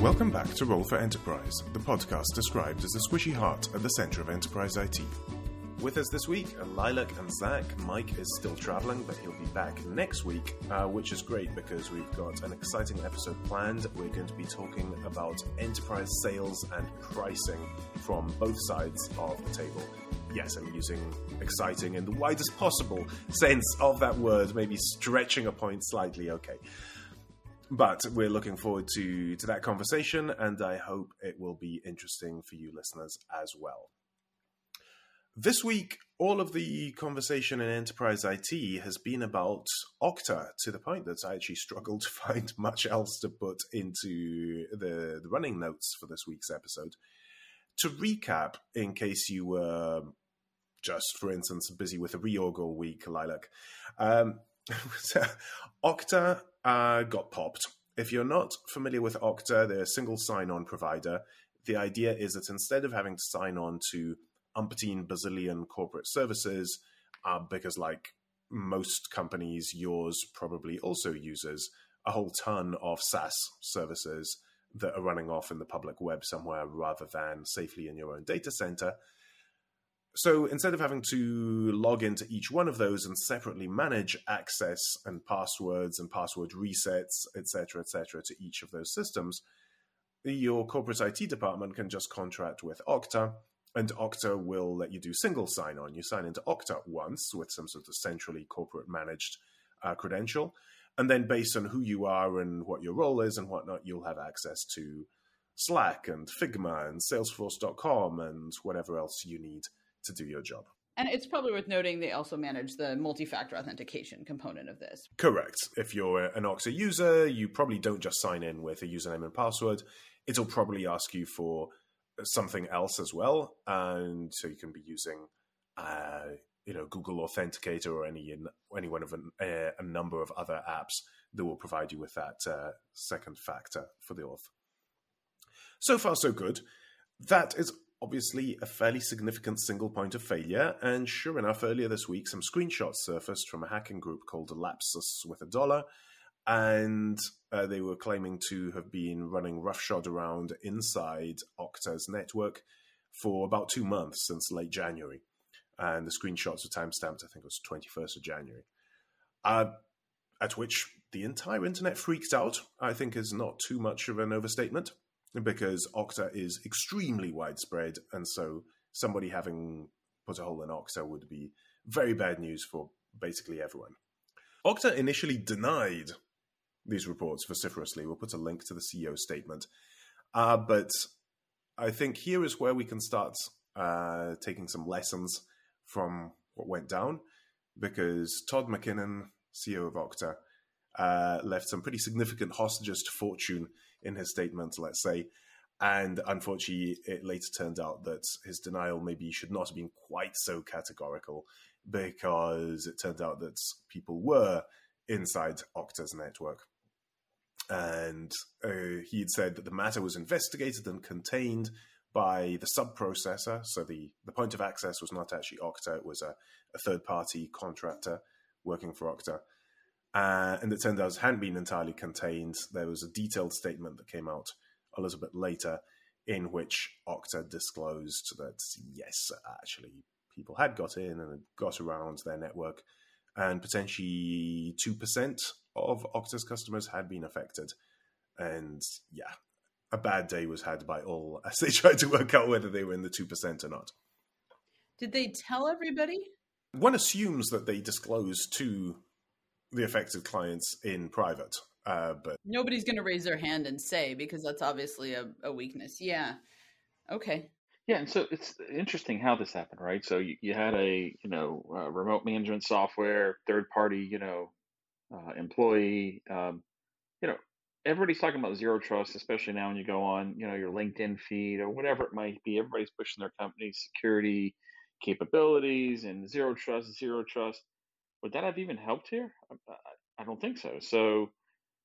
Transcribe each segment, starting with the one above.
Welcome back to Roll for Enterprise, the podcast described as the squishy heart at the center of enterprise IT. With us this week are Lilac and Zach. Mike is still traveling, but he'll be back next week, uh, which is great because we've got an exciting episode planned. We're going to be talking about enterprise sales and pricing from both sides of the table. Yes, I'm using exciting in the widest possible sense of that word, maybe stretching a point slightly. Okay. But we're looking forward to, to that conversation, and I hope it will be interesting for you listeners as well. This week, all of the conversation in enterprise IT has been about Okta to the point that I actually struggled to find much else to put into the, the running notes for this week's episode. To recap, in case you were just, for instance, busy with a reorg all week, Lilac, um, Okta uh, got popped. If you're not familiar with Okta, they're a single sign on provider. The idea is that instead of having to sign on to umpteen bazillion corporate services, uh, because like most companies, yours probably also uses a whole ton of SaaS services that are running off in the public web somewhere rather than safely in your own data center. So instead of having to log into each one of those and separately manage access and passwords and password resets, etc., etc., to each of those systems, your corporate IT department can just contract with Okta, and Okta will let you do single sign on. You sign into Okta once with some sort of centrally corporate managed uh, credential, and then based on who you are and what your role is and whatnot, you'll have access to Slack and Figma and Salesforce.com and whatever else you need to do your job. And it's probably worth noting they also manage the multi factor authentication component of this. Correct. If you're an Okta user, you probably don't just sign in with a username and password. It'll probably ask you for something else as well. And so you can be using, uh, you know, Google Authenticator or any any one of a, uh, a, number of other apps that will provide you with that uh, second factor for the auth. So far, so good. That is obviously a fairly significant single point of failure. And sure enough, earlier this week, some screenshots surfaced from a hacking group called Lapsus with a dollar. And uh, they were claiming to have been running roughshod around inside Okta's network for about two months since late January. And the screenshots were timestamped, I think it was 21st of January. Uh, at which the entire internet freaked out, I think is not too much of an overstatement because Okta is extremely widespread, and so somebody having put a hole in Okta would be very bad news for basically everyone. Okta initially denied these reports vociferously. We'll put a link to the CEO statement. Uh, but I think here is where we can start uh, taking some lessons from what went down, because Todd McKinnon, CEO of Okta, uh, left some pretty significant hostages to fortune in his statement, let's say. And unfortunately, it later turned out that his denial maybe should not have been quite so categorical because it turned out that people were inside Okta's network. And uh, he had said that the matter was investigated and contained by the sub-processor. So the, the point of access was not actually Okta, it was a, a third-party contractor working for Okta. Uh, and it turned out it hadn't been entirely contained. There was a detailed statement that came out a little bit later in which Okta disclosed that, yes, actually, people had got in and got around their network, and potentially 2% of Okta's customers had been affected. And yeah, a bad day was had by all as they tried to work out whether they were in the 2% or not. Did they tell everybody? One assumes that they disclosed to the affected clients in private. Uh, but nobody's going to raise their hand and say because that's obviously a, a, weakness. Yeah. Okay. Yeah, and so it's interesting how this happened, right? So you, you had a you know uh, remote management software, third party, you know, uh, employee. Um, you know, everybody's talking about zero trust, especially now when you go on, you know, your LinkedIn feed or whatever it might be. Everybody's pushing their company's security capabilities and zero trust, zero trust would that have even helped here? I, I don't think so. So,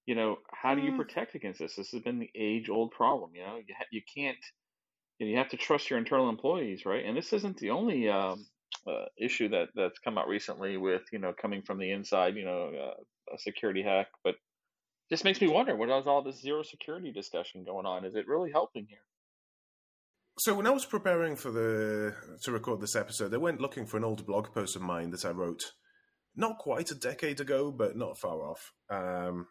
you know, how do you mm. protect against this? This has been the age old problem. You know, you, ha- you can't, you, know, you have to trust your internal employees, right? And this isn't the only um, uh, issue that that's come out recently with, you know, coming from the inside, you know, uh, a security hack, but just makes me wonder what is all this zero security discussion going on? Is it really helping here? So when I was preparing for the to record this episode, I went looking for an old blog post of mine that I wrote not quite a decade ago, but not far off. Um,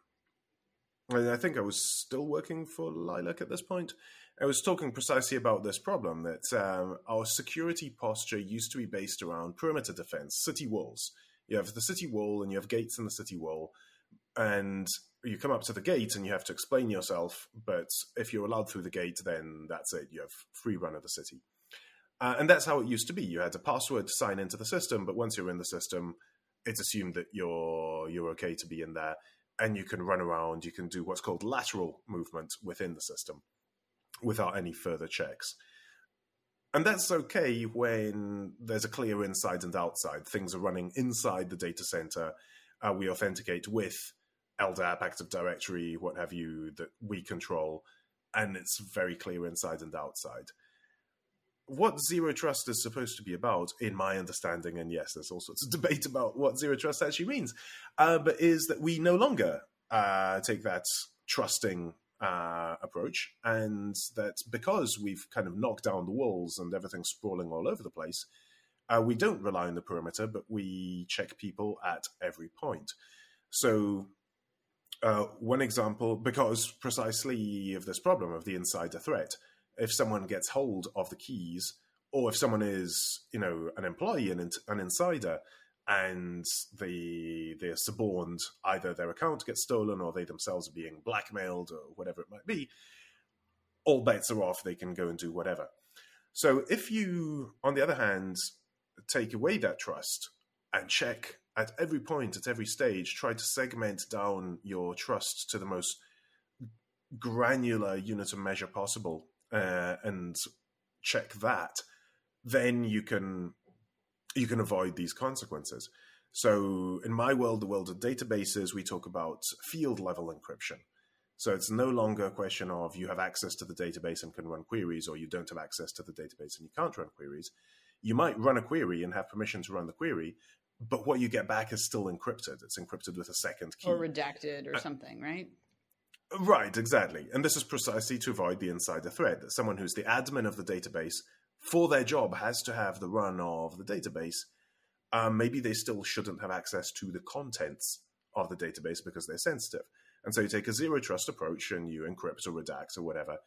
and I think I was still working for Lilac at this point. I was talking precisely about this problem that um, our security posture used to be based around perimeter defense, city walls. You have the city wall and you have gates in the city wall, and you come up to the gate and you have to explain yourself. But if you're allowed through the gate, then that's it. You have free run of the city. Uh, and that's how it used to be. You had a password to sign into the system, but once you're in the system, it's assumed that you're you're okay to be in there, and you can run around. You can do what's called lateral movement within the system without any further checks. And that's okay when there's a clear inside and outside. Things are running inside the data center. Uh, we authenticate with LDAP, Active Directory, what have you, that we control, and it's very clear inside and outside. What zero trust is supposed to be about, in my understanding, and yes, there's all sorts of debate about what zero trust actually means, uh, but is that we no longer uh, take that trusting uh, approach, and that because we've kind of knocked down the walls and everything's sprawling all over the place, uh, we don't rely on the perimeter, but we check people at every point. So, uh, one example, because precisely of this problem of the insider threat, if someone gets hold of the keys, or if someone is, you know, an employee and an insider, and they they're suborned, either their account gets stolen or they themselves are being blackmailed or whatever it might be, all bets are off. They can go and do whatever. So if you, on the other hand, take away that trust and check at every point, at every stage, try to segment down your trust to the most granular unit of measure possible uh, and check that, then you can you can avoid these consequences. So in my world, the world of databases, we talk about field level encryption. So it's no longer a question of you have access to the database and can run queries, or you don't have access to the database and you can't run queries. You might run a query and have permission to run the query, but what you get back is still encrypted. It's encrypted with a second key. Or redacted or uh, something, right? Right, exactly. And this is precisely to avoid the insider threat that someone who's the admin of the database for their job has to have the run of the database, um, maybe they still shouldn't have access to the contents of the database because they're sensitive. And so you take a zero trust approach and you encrypt or redact or whatever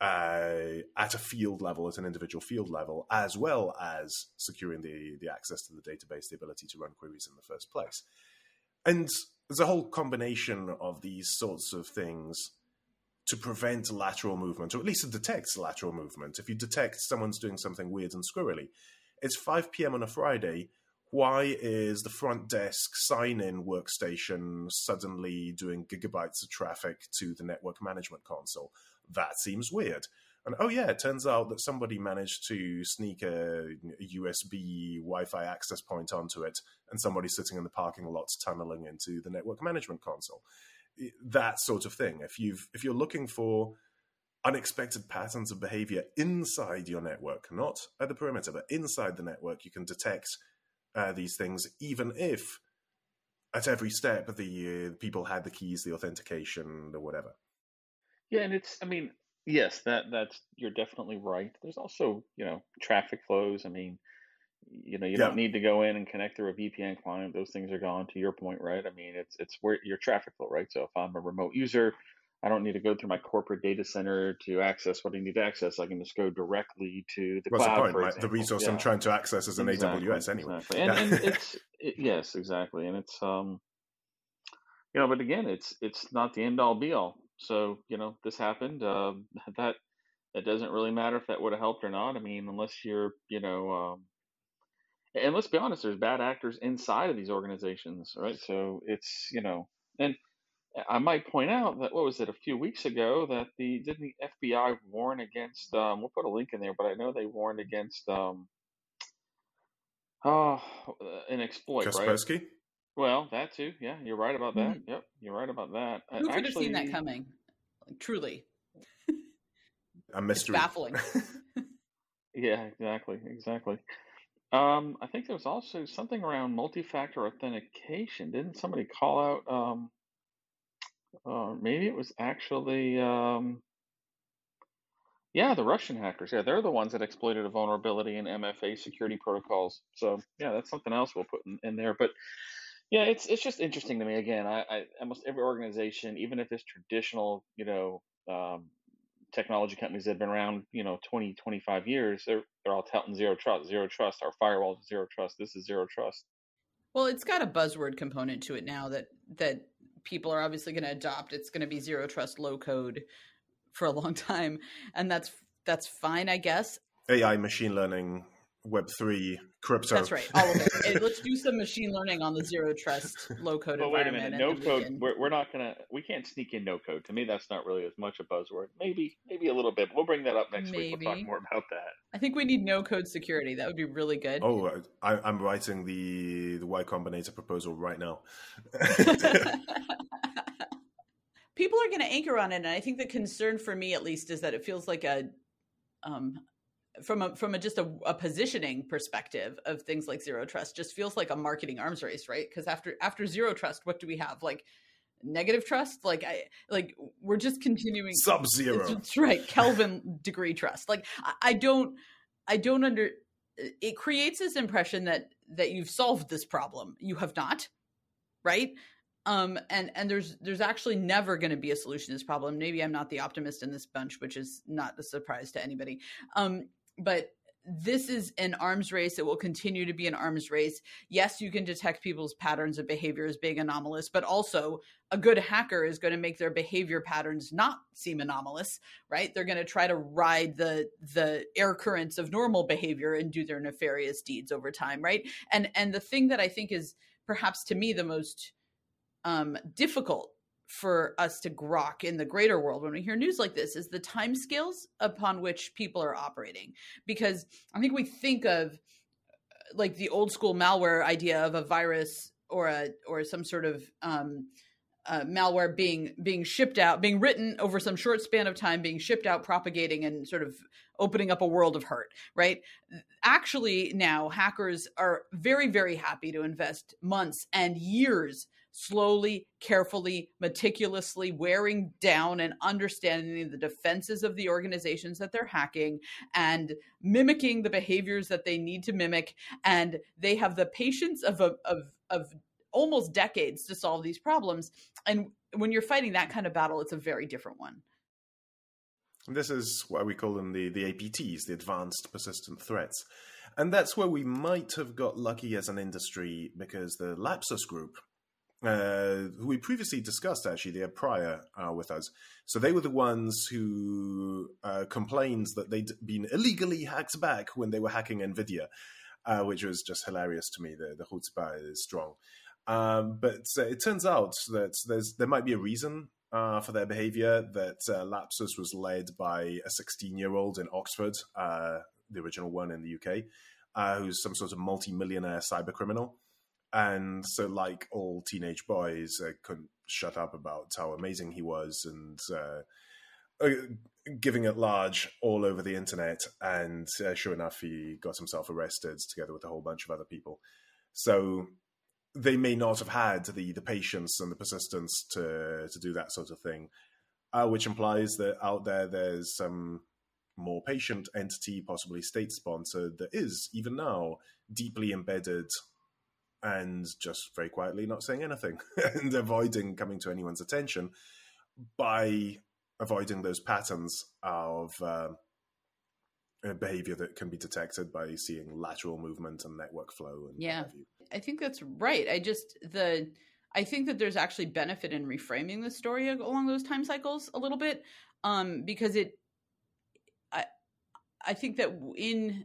uh, at a field level, at an individual field level, as well as securing the, the access to the database, the ability to run queries in the first place. And there's a whole combination of these sorts of things to prevent lateral movement, or at least to detect lateral movement. If you detect someone's doing something weird and squirrely, it's 5 p.m. on a Friday. Why is the front desk sign in workstation suddenly doing gigabytes of traffic to the network management console? That seems weird. And oh, yeah, it turns out that somebody managed to sneak a, USB Wi Fi access point onto it, and somebody sitting in the parking lot tunneling into the network management console that sort of thing. If you've if you're looking for unexpected patterns of behavior inside your network, not at the perimeter, but inside the network, you can detect uh, these things, even if at every step the uh, people had the keys, the authentication, or whatever. Yeah, and it's I mean, yes, that that's you're definitely right. There's also you know traffic flows. I mean, you know you yeah. don't need to go in and connect through a VPN client. Those things are gone. To your point, right? I mean, it's it's where your traffic flow, right? So if I'm a remote user, I don't need to go through my corporate data center to access what I need to access. I can just go directly to the What's cloud. The, point, right? the resource yeah. I'm trying to access is an exactly, AWS anyway. Exactly. And, and it's it, yes, exactly, and it's um, you know, but again, it's it's not the end all be all. So you know, this happened. Uh, that it doesn't really matter if that would have helped or not. I mean, unless you're you know um, and let's be honest, there's bad actors inside of these organizations, right? So it's you know, and I might point out that what was it a few weeks ago that the didn't the FBI warn against? Um, we'll put a link in there, but I know they warned against um, oh, an exploit, Kaspersky? right? Well, that too. Yeah, you're right about that. Mm-hmm. Yep, you're right about that. Who could Actually, have seen that coming? Truly, a mystery. It's baffling. yeah, exactly, exactly. Um, I think there was also something around multi-factor authentication. Didn't somebody call out um, uh, maybe it was actually, um, yeah, the Russian hackers. Yeah, they're the ones that exploited a vulnerability in MFA security protocols. So yeah, that's something else we'll put in, in there. But yeah, it's it's just interesting to me. Again, I, I almost every organization, even if it's traditional, you know, um, technology companies that have been around, you know, 20, 25 years, they're they're all touting zero trust, zero trust. Our firewall is zero trust. This is zero trust. Well, it's got a buzzword component to it now that that people are obviously going to adopt. It's going to be zero trust, low code for a long time, and that's that's fine, I guess. AI, machine learning, Web three, crypto. That's right, all of it. let's do some machine learning on the zero trust, low code but wait a minute, no code. Can... We're, we're not gonna. We can't sneak in no code. To me, that's not really as much a buzzword. Maybe, maybe a little bit. We'll bring that up next maybe. week. We'll talk more about that. I think we need no code security. That would be really good. Oh, I, am writing the the Y Combinator proposal right now. People are going to anchor on it, and I think the concern for me, at least, is that it feels like a um, from a from a just a, a, positioning perspective of things like zero trust just feels like a marketing arms race right? Because after after zero trust what do we have? Like negative trust? Like i like we're just continuing sub zero that's right kelvin degree trust. Like I, I don't i don't under it creates this impression that that you've solved this problem. You have not right? Um and and there's there's actually never going to be a solution to this problem. Maybe i'm not the optimist in this bunch which is not a surprise to anybody. Um but this is an arms race. It will continue to be an arms race. Yes, you can detect people's patterns of behavior as being anomalous, but also a good hacker is going to make their behavior patterns not seem anomalous, right? They're going to try to ride the the air currents of normal behavior and do their nefarious deeds over time, right? And and the thing that I think is perhaps to me the most um, difficult for us to grok in the greater world when we hear news like this is the time scales upon which people are operating because i think we think of uh, like the old school malware idea of a virus or a or some sort of um, uh, malware being being shipped out, being written over some short span of time, being shipped out, propagating, and sort of opening up a world of hurt. Right? Actually, now hackers are very very happy to invest months and years slowly, carefully, meticulously wearing down and understanding the defenses of the organizations that they're hacking and mimicking the behaviors that they need to mimic. And they have the patience of, of, of almost decades to solve these problems. And when you're fighting that kind of battle, it's a very different one. This is why we call them the, the APTs, the Advanced Persistent Threats. And that's where we might have got lucky as an industry because the Lapsus Group, uh, who we previously discussed, actually, they prior uh, with us. So they were the ones who uh, complained that they'd been illegally hacked back when they were hacking NVIDIA, uh, which was just hilarious to me. The, the chutzpah is strong. Um, but uh, it turns out that there's there might be a reason uh, for their behavior, that Lapsus was led by a 16 year old in Oxford, the original one in the UK, who's some sort of multi millionaire cyber criminal. And so, like all teenage boys, uh, couldn't shut up about how amazing he was and uh, uh, giving it large all over the internet. And uh, sure enough, he got himself arrested together with a whole bunch of other people. So they may not have had the the patience and the persistence to to do that sort of thing, uh, which implies that out there there's some more patient entity, possibly state sponsored, that is even now deeply embedded and just very quietly not saying anything and avoiding coming to anyone's attention by avoiding those patterns of uh, behavior that can be detected by seeing lateral movement and network flow and yeah. i think that's right. I just the i think that there's actually benefit in reframing the story along those time cycles a little bit um because it i i think that in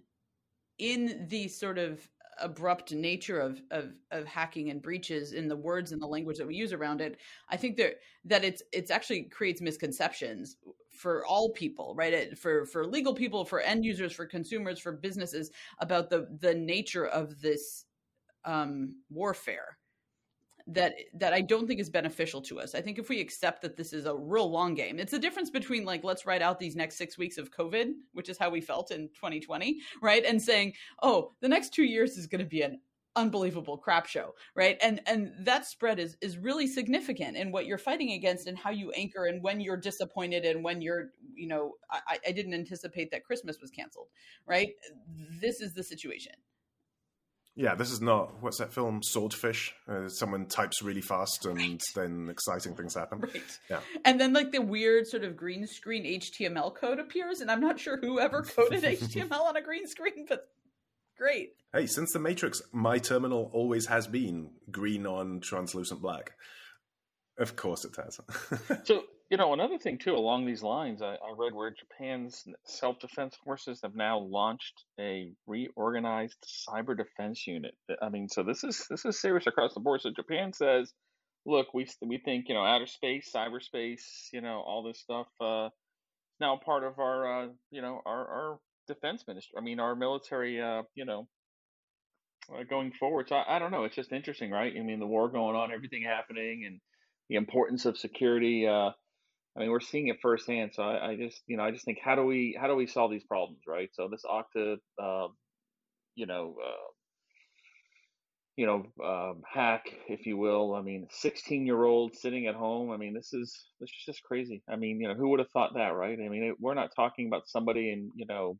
in the sort of abrupt nature of, of of hacking and breaches in the words and the language that we use around it i think that that it's it's actually creates misconceptions for all people right? It, for for legal people for end users for consumers for businesses about the the nature of this um warfare that that I don't think is beneficial to us. I think if we accept that this is a real long game, it's the difference between like let's write out these next six weeks of COVID, which is how we felt in 2020, right, and saying, oh, the next two years is going to be an unbelievable crap show right? And and that spread is is really significant in what you're fighting against and how you anchor and when you're disappointed and when you're you know i, I didn't anticipate that christmas was canceled right? This is the situation yeah, this is not what's that film Swordfish? Uh, someone types really fast and right. then exciting things happen. Right. Yeah. And then like the weird sort of green screen HTML code appears, and I'm not sure who ever coded HTML on a green screen, but great. Hey, since the Matrix, my terminal always has been green on translucent black. Of course it has. so you know, another thing too along these lines, I, I read where Japan's self-defense forces have now launched a reorganized cyber defense unit. I mean, so this is this is serious across the board. So Japan says, look, we we think you know outer space, cyberspace, you know, all this stuff uh, now part of our uh, you know our our defense ministry. I mean, our military, uh, you know, uh, going forward. So I, I don't know. It's just interesting, right? I mean, the war going on, everything happening, and the importance of security. Uh, I mean, we're seeing it firsthand. So I, I, just, you know, I just think how do we how do we solve these problems, right? So this Okta, uh, you know, uh, you know, um, hack, if you will. I mean, 16 year old sitting at home. I mean, this is this is just crazy. I mean, you know, who would have thought that, right? I mean, it, we're not talking about somebody in, you know,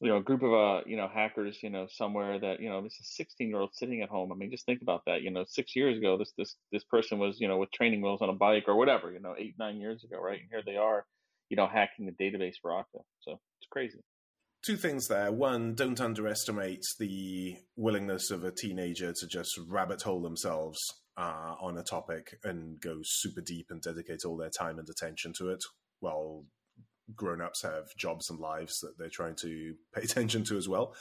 you know, a group of uh, you know, hackers, you know, somewhere that, you know, this is a 16 year old sitting at home. I mean, just think about that. You know, six years ago, this this this person was, you know, with training wheels on a bike or whatever, you know, eight nine years ago, right? And here they are, you know, hacking the database for Okta. So it's crazy. Two things there. One, don't underestimate the willingness of a teenager to just rabbit hole themselves uh, on a topic and go super deep and dedicate all their time and attention to it while grown-ups have jobs and lives that they're trying to pay attention to as well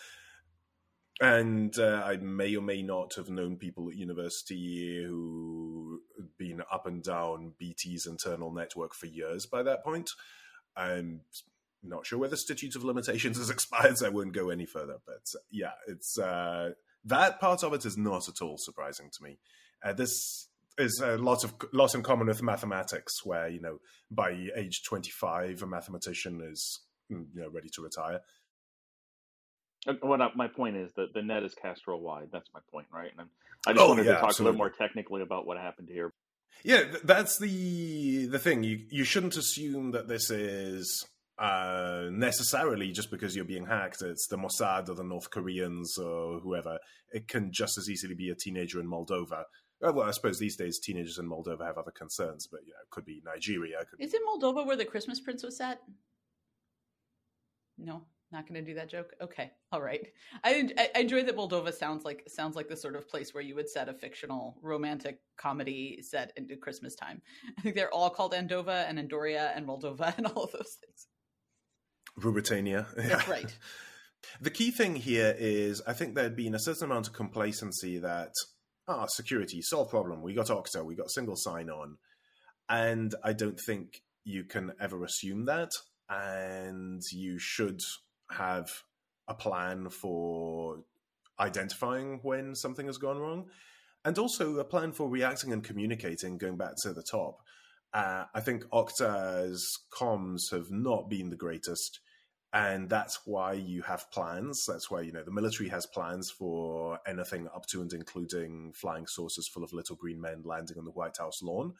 and uh, I may or may not have known people at university who had been up and down BT's internal network for years by that point. I'm not sure whether the statute of limitations has expired, so I won't go any further. But yeah, it's uh, that part of it is not at all surprising to me. Uh, this is a lot of lot in common with mathematics, where you know by age twenty five, a mathematician is mm, you know ready to retire. What my point is that the net is cast worldwide. That's my point, right? And I just oh, wanted yeah, to talk absolutely. a little more technically about what happened here. Yeah, that's the the thing. You you shouldn't assume that this is uh, necessarily just because you're being hacked. It's the Mossad or the North Koreans or whoever. It can just as easily be a teenager in Moldova uh, Uh, well, I suppose these days teenagers in Moldova have other concerns, but you know, it could be Nigeria. Could Is it Moldova where the Christmas Prince was set? No, not going to do that joke. Okay, all right. I, I enjoy that Moldova sounds like sounds like the sort of place where you would set a fictional romantic comedy set into Christmas time. I think they're all called Andova and Andoria and Moldova and all of those things. Ruritania. Yeah. right. The key thing here is I think there'd been a certain amount of complacency that ah, security, solve problem. We got Okta, we got single sign on. And I don't think you can ever assume that. And you should have a plan for identifying when something has gone wrong. And also a plan for reacting and communicating, going back to the top. Uh, I think Okta's comms have not been the greatest and that's why you have plans. That's why you know the military has plans for anything up to and including flying saucers full of little green men landing on the white house lawn.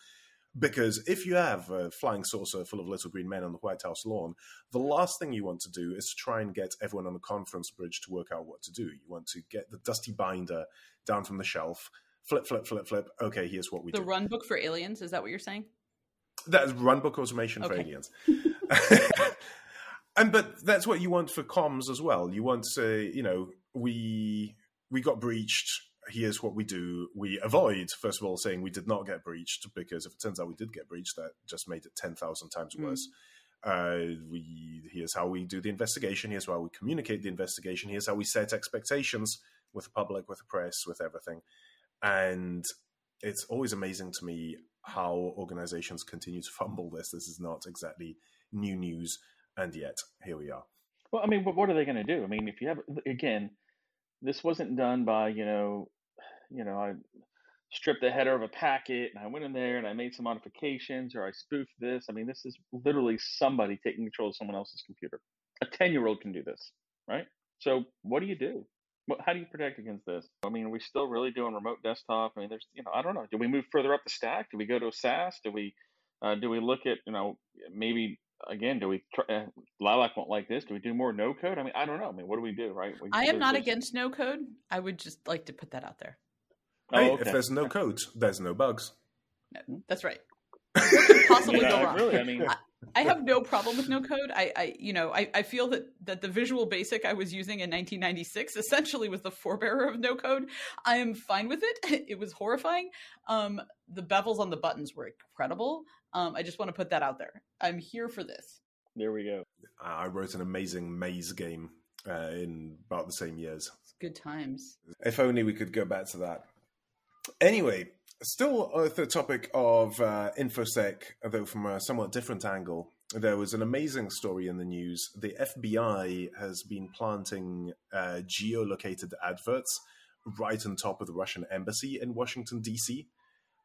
Because if you have a flying saucer full of little green men on the white house lawn the last thing you want to do is to try and get everyone on the conference bridge to work out what to do. You want to get the dusty binder down from the shelf flip flip flip flip. Okay here's what we the do. the run book for aliens? Is that what you're saying? That's run book automation okay. for aliens and but that's what you want for comms as well. You want to, you know, we we got breached. Here's what we do. We avoid, first of all, saying we did not get breached because if it turns out we did get breached, that just made it ten thousand times hmm. worse. Mm. Uh, we here's how we do the investigation. Here's how we communicate the investigation. Here's how we set expectations with the public, with the press, with everything. And it's always amazing to me how organizations continue to fumble this. This is not exactly new news and yet here we are. Well, I mean, but what are they going to do? I mean, if you have again, this wasn't done by you know, you know, I stripped the header of a packet and I went in there and I made some modifications or I spoofed this. I mean, this is literally somebody taking control of someone else's computer. A ten year old can do this, right? So what do you do? How do you protect against this? I mean, are we still really doing remote desktop? I mean, there's, you know, I don't know. Do we move further up the stack? Do we go to a SaaS? Do we, uh, do we look at, you know, maybe again, do we? Try, uh, Lilac won't like this. Do we do more no code? I mean, I don't know. I mean, what do we do, right? We, I am not against no code. I would just like to put that out there. Hey, oh, okay. if there's no code, there's no bugs. That's right. What could possibly yeah, go wrong? Really, I mean, I, I, have no problem with no code. I, I you know, I, I feel that that the Visual Basic I was using in 1996 essentially was the forebearer of no code. I am fine with it. It was horrifying. Um, the bevels on the buttons were incredible. Um, I just want to put that out there. I'm here for this. There we go. I wrote an amazing maze game uh, in about the same years. Good times. If only we could go back to that. Anyway, still on the topic of uh, infosec, though from a somewhat different angle. There was an amazing story in the news. The FBI has been planting uh, geolocated adverts right on top of the Russian embassy in Washington D.C.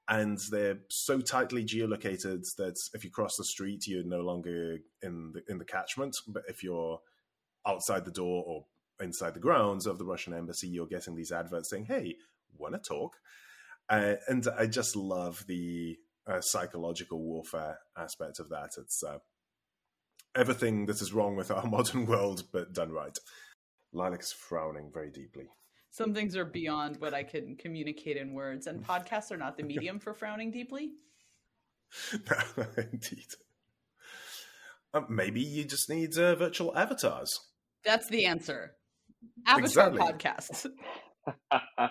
And they're so tightly geolocated that if you cross the street, you're no longer in the in the catchment. But if you're outside the door or inside the grounds of the Russian embassy, you're getting these adverts saying, "Hey, want to talk?" Uh, and I just love the uh, psychological warfare aspect of that. It's uh, everything that is wrong with our modern world, but done right. Lilac is frowning very deeply. Some things are beyond what I can communicate in words, and podcasts are not the medium for frowning deeply. No, Indeed. Uh, maybe you just need uh, virtual avatars. That's the answer. Avatar exactly. podcasts.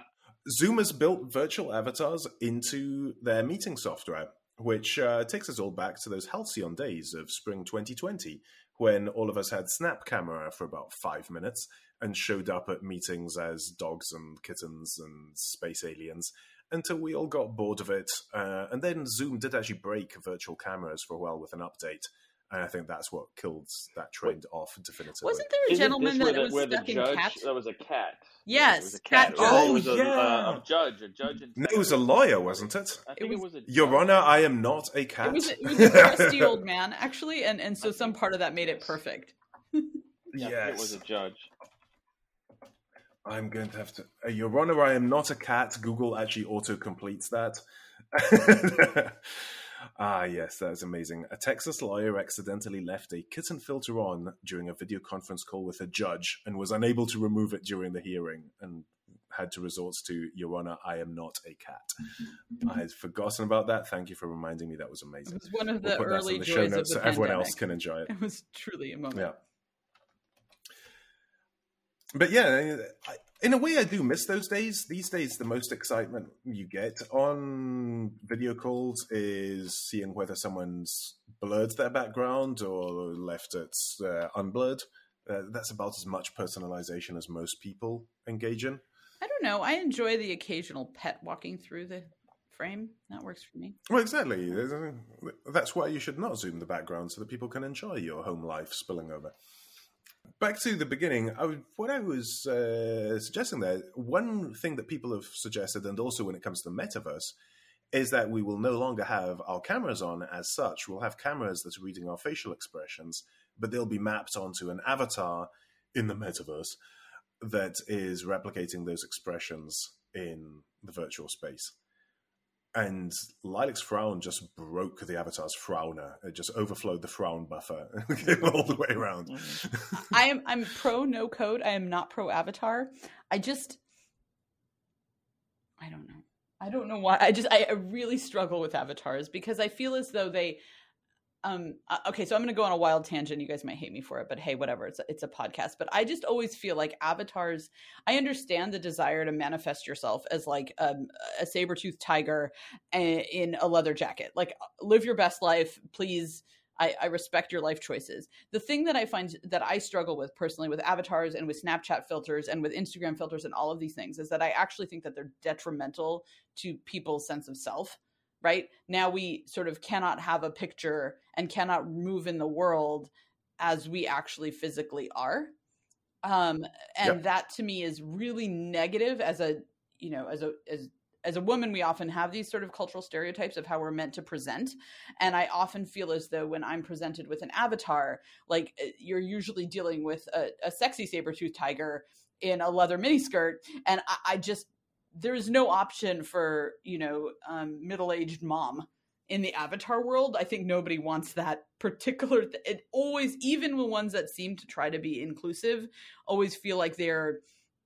Zoom has built virtual avatars into their meeting software, which uh, takes us all back to those halcyon days of spring 2020, when all of us had Snap Camera for about five minutes and showed up at meetings as dogs and kittens and space aliens until we all got bored of it. Uh, and then Zoom did actually break virtual cameras for a while with an update and I think that's what killed that trend off definitively. Wasn't there a gentleman that was stuck the judge, in cat? That was a cat. Yes, was a cat. cat. Oh, was a, yeah. Uh, a judge, a judge. In no, it was a lawyer, wasn't it? I think it was, it was a. Your Honor, I am not a cat. It was, it was a crusty old man, actually, and and so some part of that made it perfect. yeah, yes, it was a judge. I'm going to have to. Uh, Your Honor, I am not a cat. Google actually auto completes that. Ah, yes, that is amazing. A Texas lawyer accidentally left a kitten filter on during a video conference call with a judge and was unable to remove it during the hearing and had to resort to, Your Honor, I am not a cat. I had forgotten about that. Thank you for reminding me. That was amazing. It was one of the we'll early the joys of the so pandemic. everyone else can enjoy it. It was truly a moment. Yeah. But yeah, I, in a way, I do miss those days. These days, the most excitement you get on video calls is seeing whether someone's blurred their background or left it uh, unblurred. Uh, that's about as much personalization as most people engage in. I don't know. I enjoy the occasional pet walking through the frame. That works for me. Well, exactly. That's why you should not zoom the background so that people can enjoy your home life spilling over. Back to the beginning, I what I was uh, suggesting there, one thing that people have suggested, and also when it comes to the metaverse, is that we will no longer have our cameras on as such. We'll have cameras that are reading our facial expressions, but they'll be mapped onto an avatar in the metaverse that is replicating those expressions in the virtual space and Lilac's frown just broke the avatar's frowner. It just overflowed the frown buffer all the way around. Mm-hmm. I am I'm pro no code. I am not pro avatar. I just I don't know. I don't know why. I just I really struggle with avatars because I feel as though they um uh, okay so i'm to go on a wild tangent. You guys might hate me for it but hey whatever. It's a, it's a podcast. But i just always feel like avatars i understand the desire to manifest yourself as like um, a saber-toothed tiger in a leather jacket. Like uh, live your best life. Please I, I respect your life choices. The thing that I find that I struggle with personally with avatars and with Snapchat filters and with Instagram filters and all of these things is that I actually think that they're detrimental to people's sense of self right? Now we sort of cannot have a picture and cannot move in the world as we actually physically are. Um, and yep. that to me is really negative as a, you know, as a, as, as a woman, we often have these sort of cultural stereotypes of how we're meant to present. And I often feel as though when I'm presented with an avatar, like eh, you're usually dealing with a, a sexy saber tooth tiger in a leather miniskirt, and I, I just there is no option for you know um, middle aged mom in the avatar world. I think nobody wants that particular th- it always even the ones that seem to try to be inclusive always feel like they're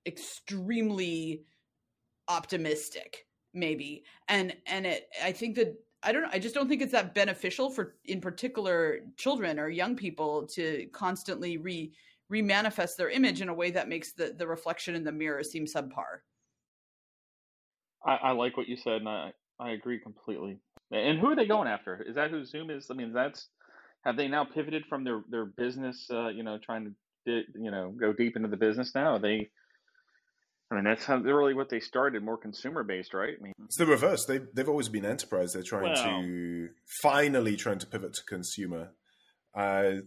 extremely optimistic maybe. And and it i think that i don't know i just don't think it's that beneficial for in particular children or young people to constantly re remanifest their image in a way that makes the the reflection in the mirror seem subpar I, I like what you said, and I I agree completely. And who are they going after? Is that who Zoom is? I mean, that's have they now pivoted from their their business? Uh, you know, trying to you know go deep into the business now. Are they I mean, that's how really what they started, more consumer based, right? I mean, it's the reverse. They've they've always been enterprise. They're trying well, to finally trying to pivot to consumer. Uh,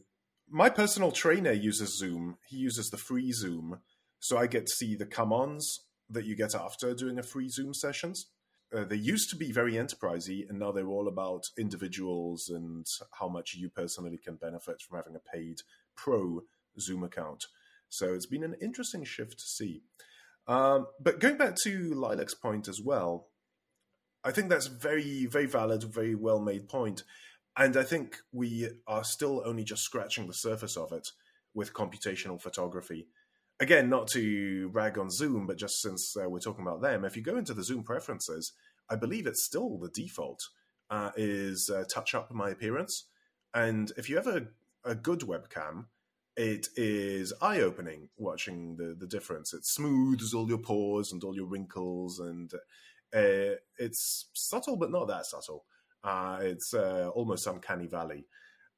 my personal trainer uses Zoom. He uses the free Zoom, so I get to see the come-ons that you get after doing a free Zoom sessions. Uh, they used to be very enterprisey, and now they're all about individuals and how much you personally can benefit from having a paid pro Zoom account. So it's been an interesting shift to see. Um, but going back to Lilac's point as well, I think that's very, very valid, very well made point. And I think we are still only just scratching the surface of it with computational photography again, not to rag on Zoom, but just since uh, we're talking about them, if you go into the Zoom preferences, I believe it's still the default uh, is uh, touch up my appearance. And if you have a, a good webcam, it is eye opening watching the, the difference. It smooths all your pores and all your wrinkles, and uh, it's subtle, but not that subtle. Uh, it's uh, almost uncanny valley.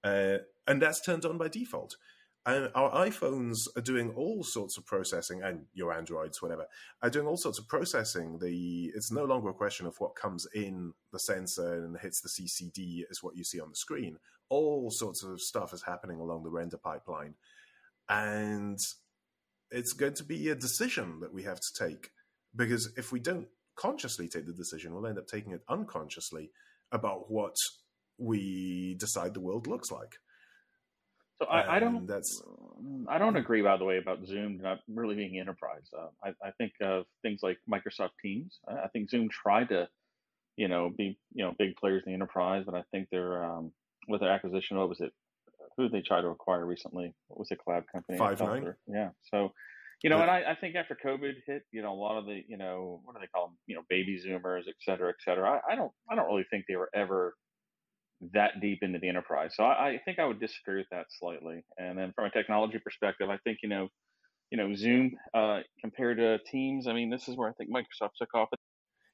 and that's turned on by default and our iPhones are doing all sorts of processing, and your Androids, whatever, are doing all sorts of processing. The it's no longer a question of what comes in the sensor and hits the CCD is what you see on the screen. All sorts of stuff is happening along the render pipeline, and it's going to be a decision that we have to take because if we don't consciously take the decision, we'll end up taking it unconsciously about what we decide the world looks like. So I, I, don't. That's I don't agree, by the way, about Zoom not really being enterprise. Uh, I, I, think of things like Microsoft Teams. I, I, think Zoom tried to, you know, be you know big players in the enterprise, but I think they're um, with their acquisition. What was it? Who did they try to acquire recently? What was the cloud company? Five9. Yeah. So, you know, yeah. and I, I think after COVID hit, you know, a lot of the, you know, what do they call them? You know, baby Zoomers, et cetera, et cetera. I don't, I don't really think they were ever that deep into the enterprise. So I, I, think I would disagree with that slightly. And then from a technology perspective, I think you know, you know, Zoom uh, compared to Teams. I mean, this is where I think Microsoft took off.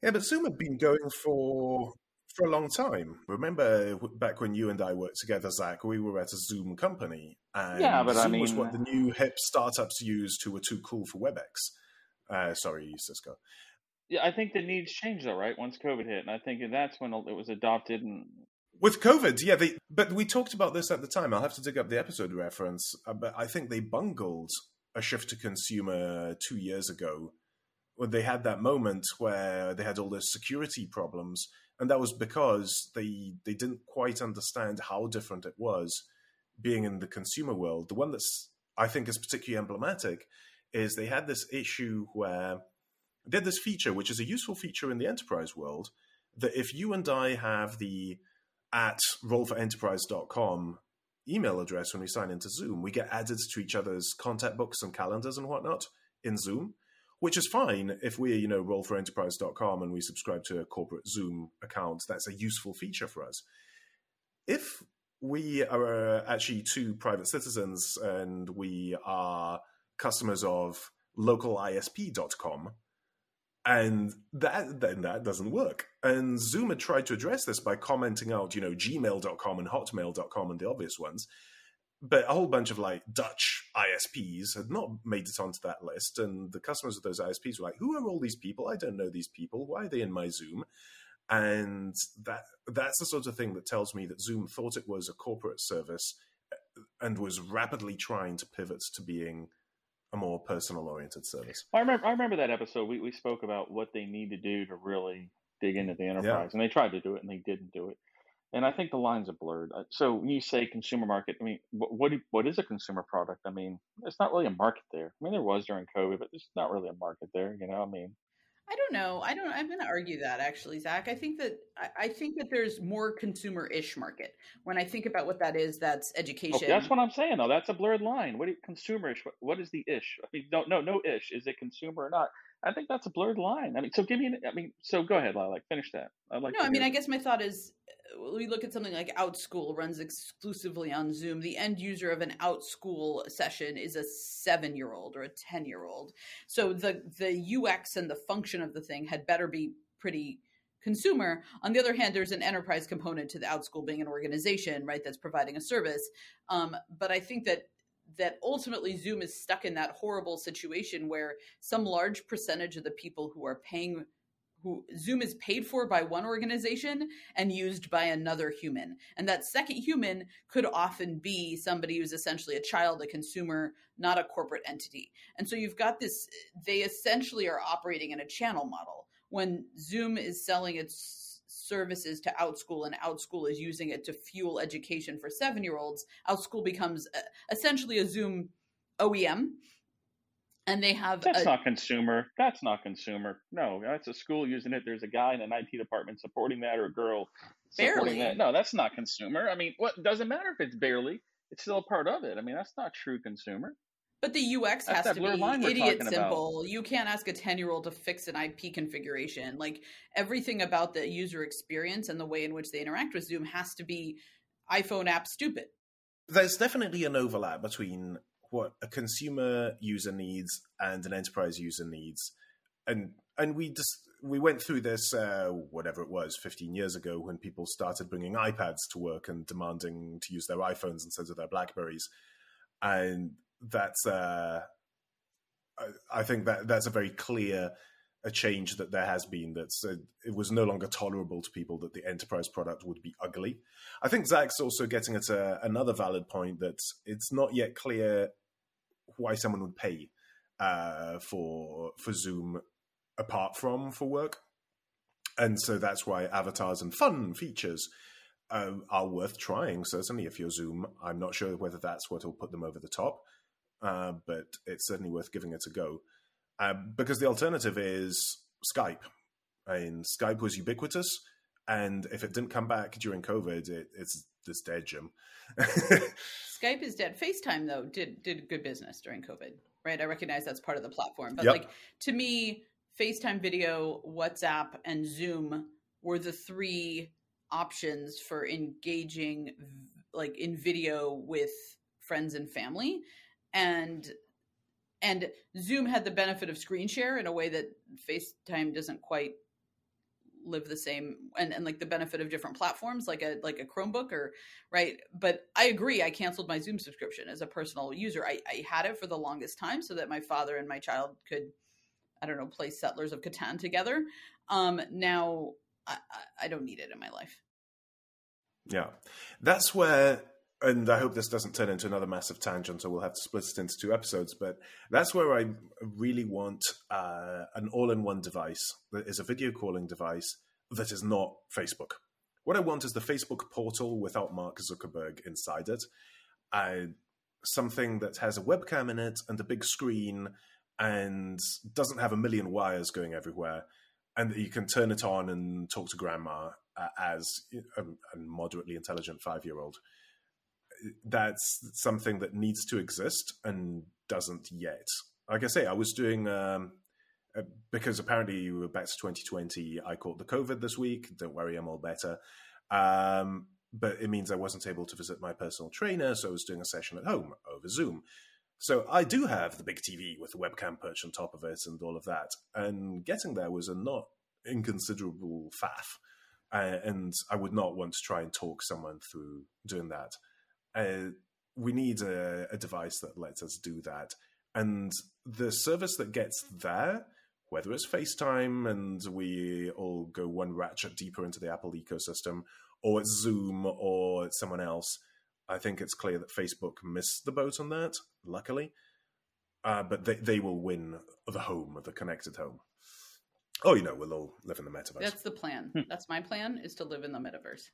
Yeah, but Zoom had been going for for a long time. Remember back when you and I worked together, Zach? We were at a Zoom company, and yeah, but Zoom I mean, was what the new hip startups used who were too cool for WebEx. Uh, sorry, Cisco. Yeah, I think the needs changed though, right? Once COVID hit, and I think that's when it was adopted, and with COVID, yeah, they, but we talked about this at the time. I'll have to dig up the episode reference, uh, but I think they bungled a shift to consumer two years ago when they had that moment where they had all the security problems, and that was because they they didn't quite understand how different it was being in the consumer world. The one that's I think is particularly emblematic is they had this issue where they had this feature, which is a useful feature in the enterprise world, that if you and I have the at rollforenterprise.com email address when we sign into Zoom. We get added to each other's contact books and calendars and whatnot in Zoom, which is fine if we're, you know, rollforenterprise.com and we subscribe to a corporate Zoom account. That's a useful feature for us. If we are actually two private citizens and we are customers of local.isp.com, and that then that doesn't work. And Zoom had tried to address this by commenting out, you know, gmail.com and hotmail.com and the obvious ones. But a whole bunch of like Dutch ISPs had not made it onto that list. And the customers of those ISPs were like, who are all these people? I don't know these people. Why are they in my Zoom? And that that's the sort of thing that tells me that Zoom thought it was a corporate service uh, and was rapidly trying to pivot to being a more personal oriented service. I remember I remember that episode we, we spoke about what they need to do to really dig into the enterprise. Yeah. And they tried to do it and they didn't do it. and I think the lines are blurred. Uh, so when you say consumer market, I mean, what what, what is a consumer product? I mean, it's not really a market there. I mean, there was during COVID, but there's not really a market there. You know, I mean, I don't know. I don't. I'm going to argue that actually, Zach. I think that I, I think that there's more consumer-ish market. When I think about what that is, that's education. Okay, that's what I'm saying, though. That's a blurred line. What consumer-ish? What, what is the ish? I mean, no, no, no ish. Is it consumer or not? I think that's a blurred line. I mean, so give me. An, I mean, so go ahead, Like, Finish that. I'd like. No, I mean, I guess my thought is, we look at something like OutSchool runs exclusively on Zoom. The end user of an OutSchool session is a seven-year-old or a ten-year-old. So the the UX and the function of the thing had better be pretty consumer. On the other hand, there's an enterprise component to the OutSchool being an organization, right, that's providing a service. Um, but I think that that ultimately Zoom is stuck in that horrible situation where some large percentage of the people who are paying who Zoom is paid for by one organization and used by another human. And that second human could often be somebody who's essentially a child, a consumer, not a corporate entity. And so you've got this, they essentially are operating in a channel model. When Zoom is selling its services to OutSchool and OutSchool is using it to fuel education for seven year olds, OutSchool becomes uh, essentially a Zoom OEM. And they have that's a, not consumer. That's not consumer. No, that's a school using it. There's a guy in an IT department supporting that, or a girl supporting barely. that. No, that's not consumer. I mean, what doesn't matter if it's barely. It's still a part of it. I mean, that's not true consumer. But the UX That's has to be idiot simple. About. You can't ask a 10 year old to fix an IP configuration. Like everything about the user experience and the way in which they interact with Zoom has to be iPhone app stupid. There's definitely an overlap between what a consumer user needs and an enterprise user needs. And and we just we went through this uh, whatever it was 15 years ago when people started bringing iPads to work and demanding to use their iPhones instead of their Blackberries. And that's uh, I think that that's a very clear a change that there has been that uh, it was no longer tolerable to people that the enterprise product would be ugly. I think Zach's also getting at a, another valid point that it's not yet clear why someone would pay uh, for for Zoom apart from for work, and so that's why avatars and fun features uh, are worth trying. Certainly, if you're Zoom, I'm not sure whether that's what will put them over the top uh, but it's certainly worth giving it a go. Uh, because the alternative is Skype. I mean, Skype was ubiquitous, and if it didn't come back during COVID, it, it's this dead, Jim. Skype is dead. FaceTime though did did good business during COVID, right? I recognize that's part of the platform, but yep. like to me, FaceTime video, WhatsApp, and Zoom were the three options for engaging like in video with friends and family and and Zoom had the benefit of screen share in a way that FaceTime doesn't quite live the same and, and like the benefit of different platforms like a like a Chromebook or right? But I agree I canceled my Zoom subscription as a personal user. I, I had it for the longest time so that my father and my child could I don't know play Settlers of Catan together. Um now I, I don't need it in my life. Yeah. That's where and I hope this doesn't turn into another massive tangent, so we'll have to split it into two episodes. But that's where I really want uh, an all-in-one device that is a video calling device that is not Facebook. What I want is the Facebook portal without Mark Zuckerberg inside it. Uh, something that has a webcam in it and a big screen and doesn't have a million wires going everywhere, and that you can turn it on and talk to grandma uh, as a, a moderately intelligent five-year-old that's something that needs to exist and doesn't yet. Like I say, I was doing um, uh, because apparently we were back to 2020. I caught the COVID this week. Don't worry, I'm all better. Um, but it means I wasn't able to visit my personal trainer, so I was doing a session at home over Zoom. So I do have the big TV with the webcam perched on top of it and all of that. And getting there was a not inconsiderable faff. Uh, and I would not want to try and talk someone through doing that uh, we need a, a device that lets us do that. And the service that gets there, whether it's FaceTime and we all go one ratchet deeper into the Apple ecosystem, or it's Zoom or it's someone else, I think it's clear that Facebook missed the boat on that, luckily. Uh, but they, they will win the home, the connected home. Oh, you know, we'll all live in the metaverse. That's the plan. That's my plan, is to live in the metaverse.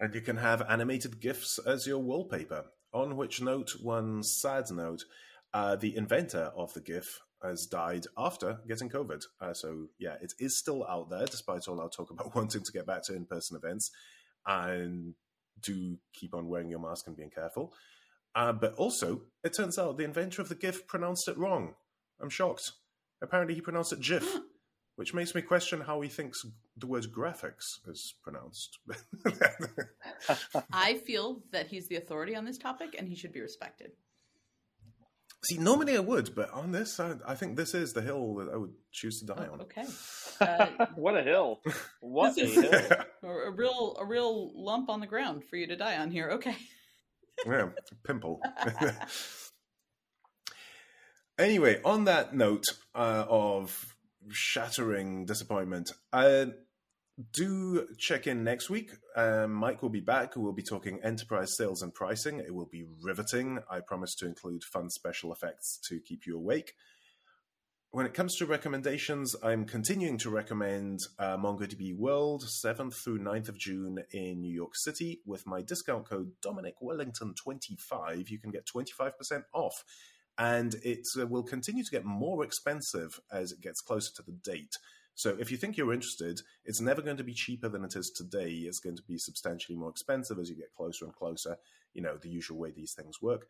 And you can have animated GIFs as your wallpaper. On which note, one sad note, uh, the inventor of the GIF has died after getting COVID. Uh, so, yeah, it is still out there, despite all our talk about wanting to get back to in person events. And do keep on wearing your mask and being careful. Uh, but also, it turns out the inventor of the GIF pronounced it wrong. I'm shocked. Apparently, he pronounced it GIF, which makes me question how he thinks the word graphics is pronounced. I feel that he's the authority on this topic and he should be respected. See, normally I would, but on this, I, I think this is the hill that I would choose to die Oh, on. okay. Uh, what a hill! What a hill! a, a real a real lump on the ground for you to die on here. Okay. yeah, pimple. anyway, on that note uh, of shattering disappointment, uh, do check in next week. Um, Mike will be back. We'll be talking enterprise sales and pricing. It will be riveting. I promise to include fun special effects to keep you awake. When it comes to recommendations, I'm continuing to recommend uh, MongoDB World 7th through 9th of June in New York City. With my discount code Dominic Wellington25, you can get 25% off. And it uh, will continue to get more expensive as it gets closer to the date. So if you think you're interested, it's never going to be cheaper than it is today. It's going to be substantially more expensive as you get closer and closer, you know, the usual way these things work.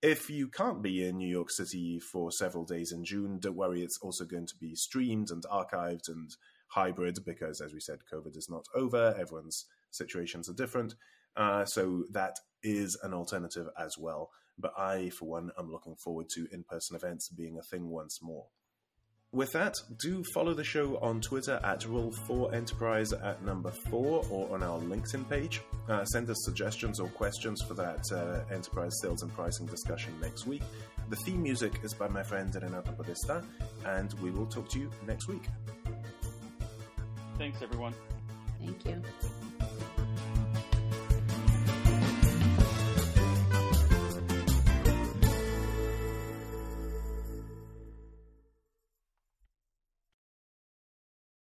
If you can't be in New York City for several days in June, don't worry, it's also going to be streamed and archived and hybrid because, as we said, COVID is not over. Everyone's situations are different. Uh, so that is an alternative as well. But I, for one, am looking forward to in person events being a thing once more. With that, do follow the show on Twitter at Roll4Enterprise at number 4 or on our LinkedIn page. Uh, send us suggestions or questions for that uh, enterprise sales and pricing discussion next week. The theme music is by my friend Renato Podesta, and we will talk to you next week. Thanks, everyone. Thank you.